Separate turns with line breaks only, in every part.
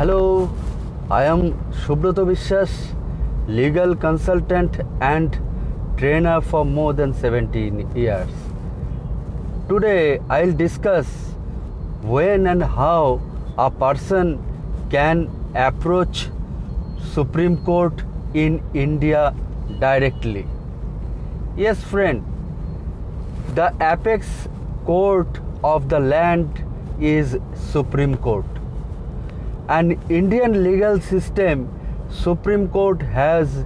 Hello, I am Shubroto Vishwas, legal consultant and trainer for more than 17 years. Today I'll discuss when and how a person can approach Supreme Court in India directly. Yes, friend, the apex court of the land is Supreme Court. An Indian legal system, Supreme Court has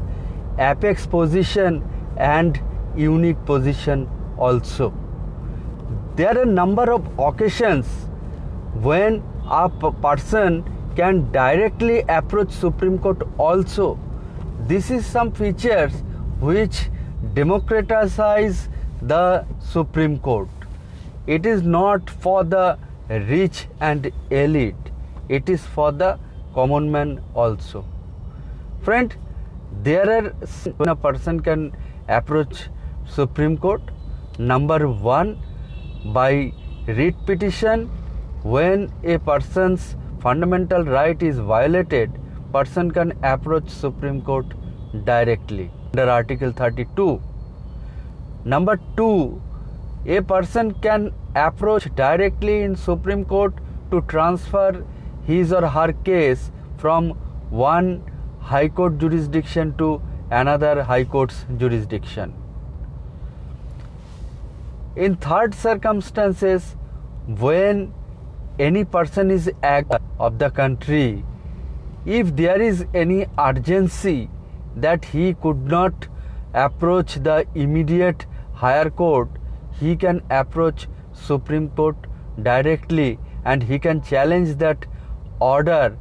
apex position and unique position also. There are number of occasions when a person can directly approach Supreme Court also. This is some features which democratize the Supreme Court. It is not for the rich and elite, it is for the common man also. Friend, there are when a person can approach Supreme Court. Number one, by writ petition, when a person's fundamental right is violated, person can approach Supreme Court directly under Article 32. Number two, a person can approach directly in Supreme Court to transfer his or her case from one High Court jurisdiction to another High Court's jurisdiction. In third circumstances, when any person is act of the country, if there is any urgency that he could not approach the immediate higher court, he can approach Supreme Court directly and he can challenge that order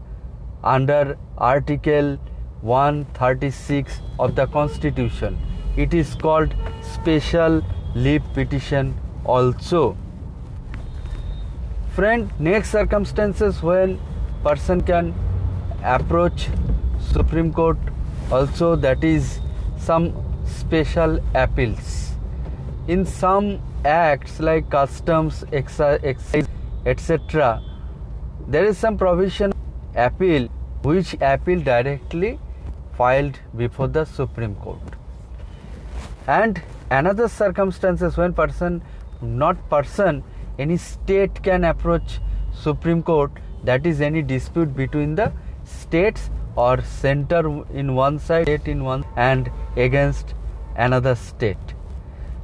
under Article 136 of the Constitution. It is called special leave petition also. Friend, next circumstances when person can approach Supreme Court also that is some special appeals. In some acts like customs, excise, etc., there is some provision appeal which appeal directly filed before the Supreme Court. And another circumstances when person not person any state can approach Supreme Court that is any dispute between the states or center in one side state in one and against another state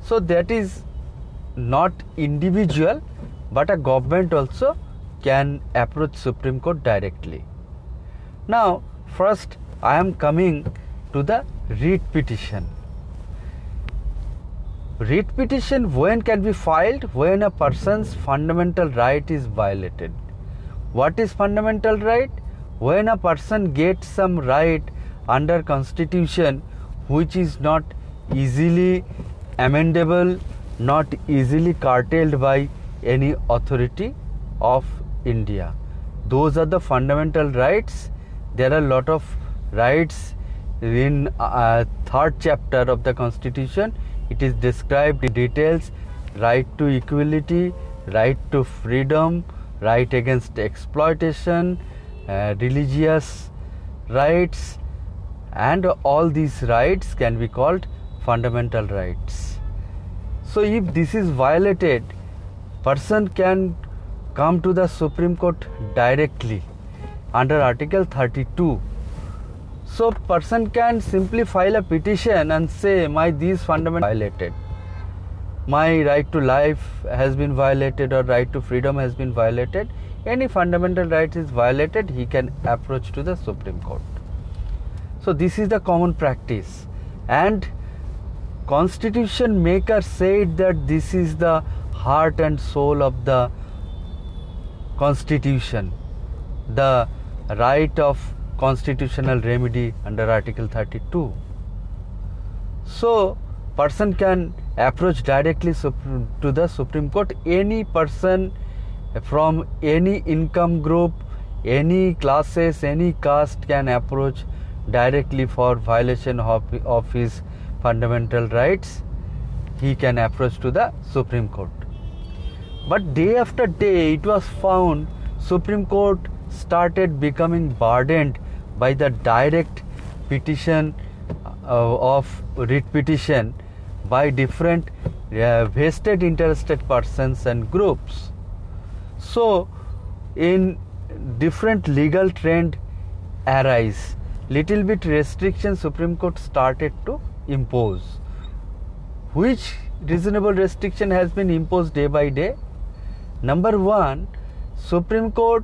so that is not individual but a government also can approach supreme court directly. Now first i am coming to the writ petition. Writ petition when can be filed? When a person's fundamental right is violated. What is fundamental right? When a person gets some right under constitution which is not easily amendable not easily curtailed by any authority of india. Those are the fundamental rights. There are a lot of rights in uh, third chapter of the constitution. It is described in details. Right to equality right to freedom right against exploitation uh, religious rights and all these rights can be called fundamental rights. So if this is violated person can come to the supreme court directly under article 32 so person can simply file a petition and say my these fundamental violated. My right to life has been violated or right to freedom has been violated. Any fundamental right is violated he can approach to the supreme court. So this is the common practice. And constitution maker said that this is the heart and soul of the constitution the right of constitutional remedy under article 32 so person can approach directly to the supreme court. Any person from any income group any classes any caste can approach directly for violation of, his fundamental rights. He can approach to the supreme court but day after day it was found supreme court started becoming burdened by the direct petition uh, of writ petition by different uh, vested interested persons and groups. So, in different legal trend arise, little bit restriction Supreme Court started to impose. Which reasonable restriction has been imposed day by day? Number one, Supreme Court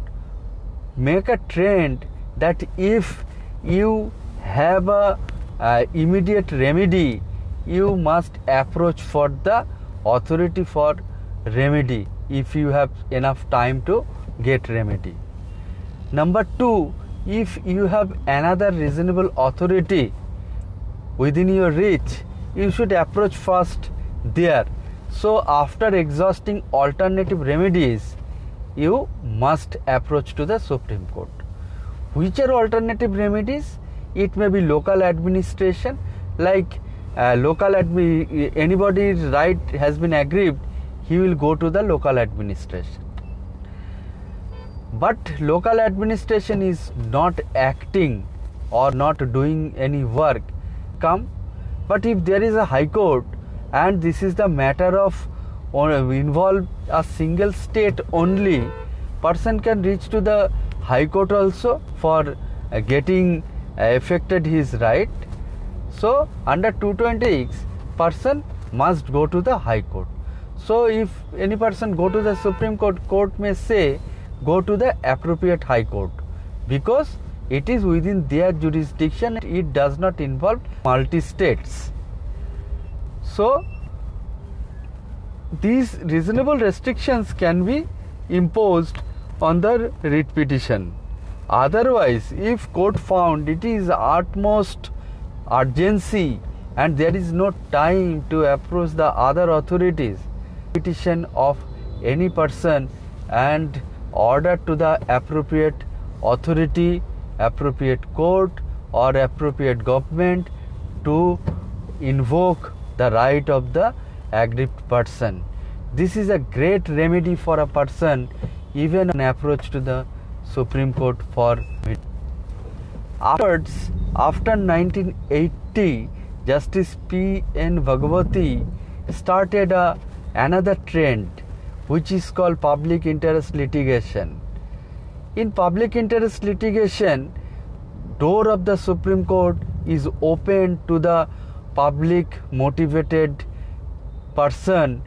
make a trend that if you have a uh, immediate remedy you must approach for the authority for remedy if you have enough time to get remedy. Number 2 if you have another reasonable authority within your reach you should approach first there so after exhausting alternative remedies you must approach to the supreme court. Which are alternative remedies? It may be local administration like uh, local admi- anybody's right has been aggrieved he will go to the local administration. But local administration is not acting or not doing any work come but if there is a high court and this is the matter of or involve a single state only. Person can reach to the high court also for getting uh, affected his right. So under 226 person must go to the high court. So if any person go to the supreme court court may say go to the appropriate high court because it is within their jurisdiction. It does not involve multi states so these reasonable restrictions can be imposed on the writ petition. Otherwise if court found it is utmost urgency and there is no time to approach the other authorities petition of any person and order to the appropriate authority appropriate court or appropriate government to invoke the right of the aggrieved person this is a great remedy for a person even an approach to the supreme court for Afterwards, after 1980, Justice P. N. Bhagwati started a, another trend which is called public interest litigation. In public interest litigation, door of the Supreme Court is open to the public motivated person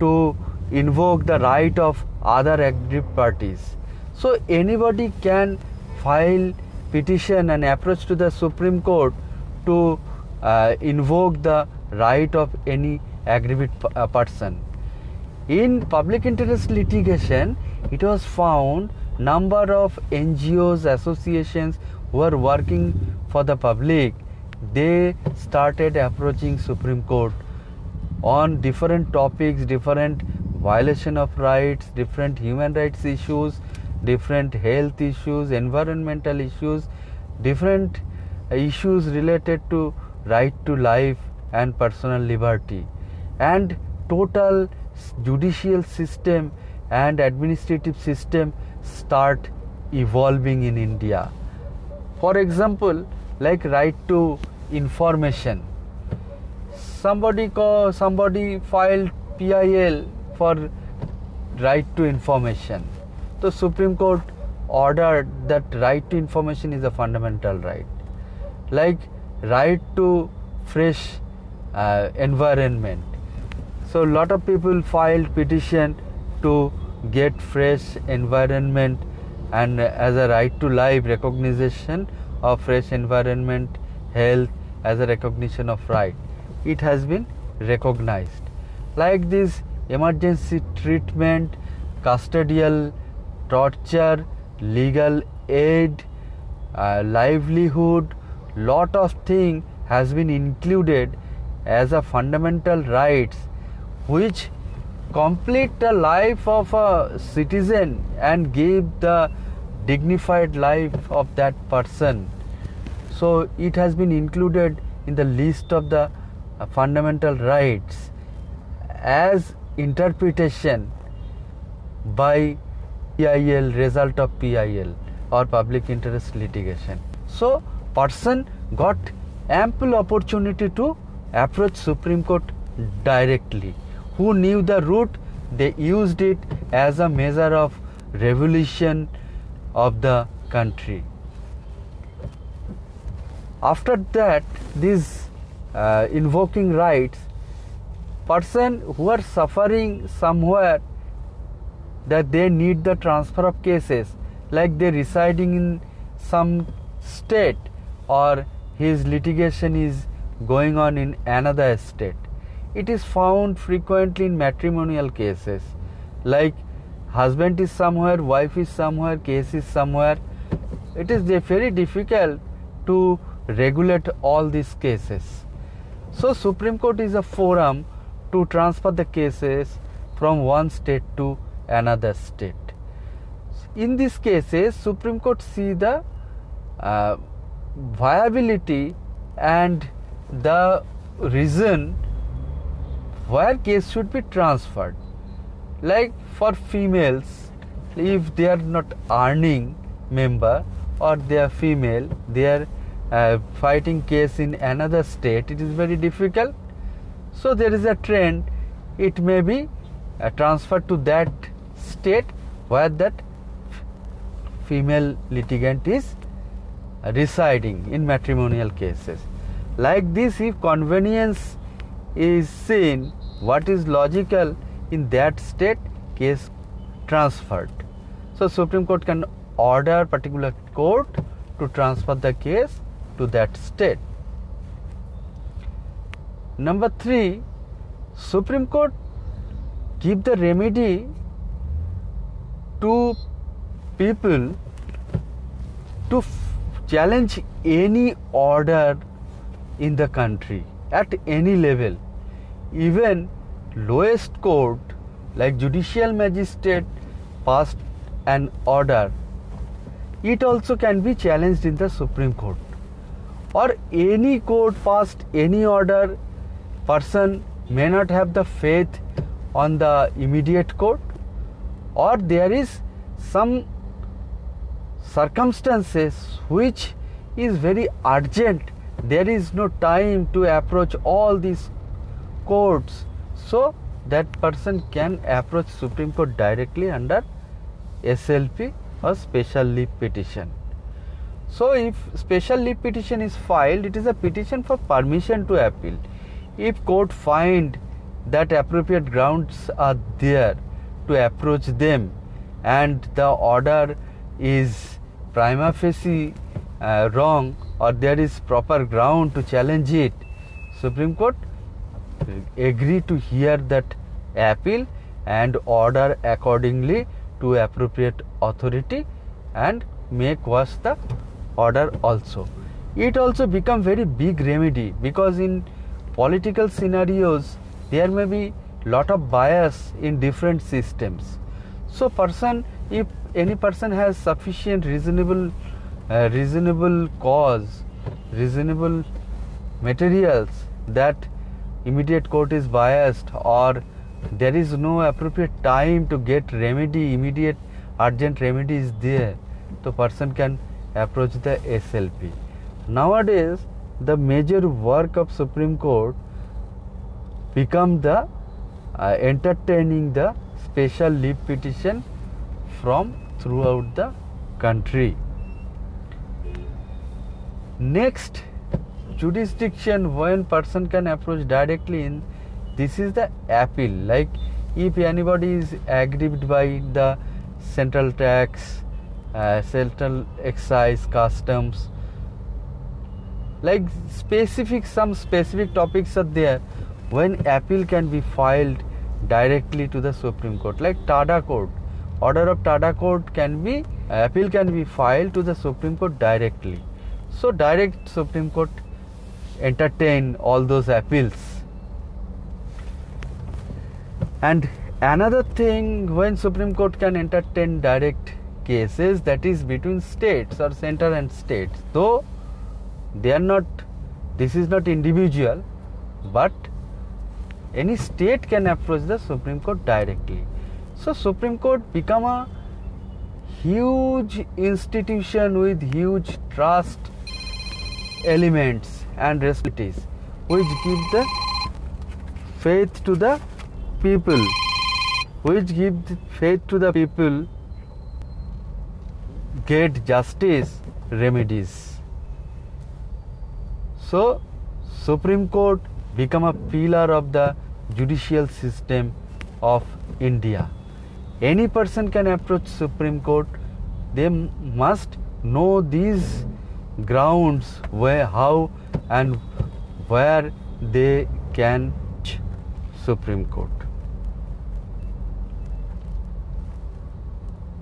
to invoke the right of other aggrieved parties. So anybody can file petition and approach to the Supreme Court to uh, invoke the right of any aggrieved uh, person. In public interest litigation, it was found number of NGOs, associations who are working for the public, they started approaching Supreme Court on different topics, different violation of rights, different human rights issues, different health issues, environmental issues, different issues related to right to life and personal liberty, and total judicial system and administrative system start evolving in India. For example, like right to information. Somebody call, somebody filed PIL for right to information the Supreme Court ordered that right to information is a fundamental right, like right to fresh uh, environment. So lot of people filed petition to get fresh environment and as a right to life recognition of fresh environment health as a recognition of right. It has been recognized. Like this emergency treatment custodial torture, legal aid, uh, livelihood, lot of thing has been included as a fundamental rights which complete the life of a citizen and give the dignified life of that person so it has been included in the list of the uh, fundamental rights as interpretation by PIL result of PIL or public interest litigation. So person got ample opportunity to approach Supreme Court directly. Who knew the route, they used it as a measure of revolution of the country. After that, these uh, invoking rights, person who are suffering somewhere that they need the transfer of cases, like they residing in some state or his litigation is going on in another state. It is found frequently in matrimonial cases, like husband is somewhere, wife is somewhere, case is somewhere. It is very difficult to regulate all these cases. So Supreme Court is a forum to transfer the cases from one state to another state. In these cases, Supreme Court see the uh, viability and the reason where case should be transferred. Like for females, if they are not earning member or they are female, they are uh, fighting case in another state, it is very difficult. So there is a trend. It may be uh, transferred to that state where that female litigant is residing in matrimonial cases. Like this, if convenience is seen, what is logical in that state, case transferred. So, Supreme Court can order particular court to transfer the case to that state. Number three, Supreme Court give the remedy to people to challenge any order in the country at any level. Even lowest court like judicial magistrate passed an order. It also can be challenged in the supreme court or any court passed any order person may not have the faith on the immediate court or there is some circumstances which is very urgent. There is no time to approach all these courts. So that person can approach supreme court directly under slp or special leave petition so if special leave petition is filed it is a petition for permission to appeal. If court find that appropriate grounds are there to approach them and the order is prima facie uh, wrong or there is proper ground to challenge it, Supreme Court agree to hear that appeal and order accordingly to appropriate authority and make quash the order also. It also become very big remedy because in political scenarios there may be lot of bias in different systems. So person if any person has sufficient reasonable uh, reasonable cause reasonable materials that immediate court is biased or there is no appropriate time to get remedy immediate urgent remedy is there the person can approach the slp nowadays the major work of supreme court become the uh, entertaining the special leave petition from throughout the country. Next jurisdiction when person can approach directly in this is the appeal like if anybody is aggrieved by the central tax uh, central excise customs like specific some specific topics are there when appeal can be filed directly to the supreme court like tada court order of Tada court can be appeal can be filed to the Supreme Court directly. So direct Supreme Court entertain all those appeals. And another thing when Supreme Court can entertain direct cases that is between states or center and states. Though they are not this is not individual but any state can approach the Supreme Court directly. So Supreme Court become a huge institution with huge trust elements and responsibilities which give the faith to the people which give faith to the people get justice remedies. So supreme court become a pillar of the judicial system of india. Any person can approach supreme court. They must know these grounds where how and where they can supreme court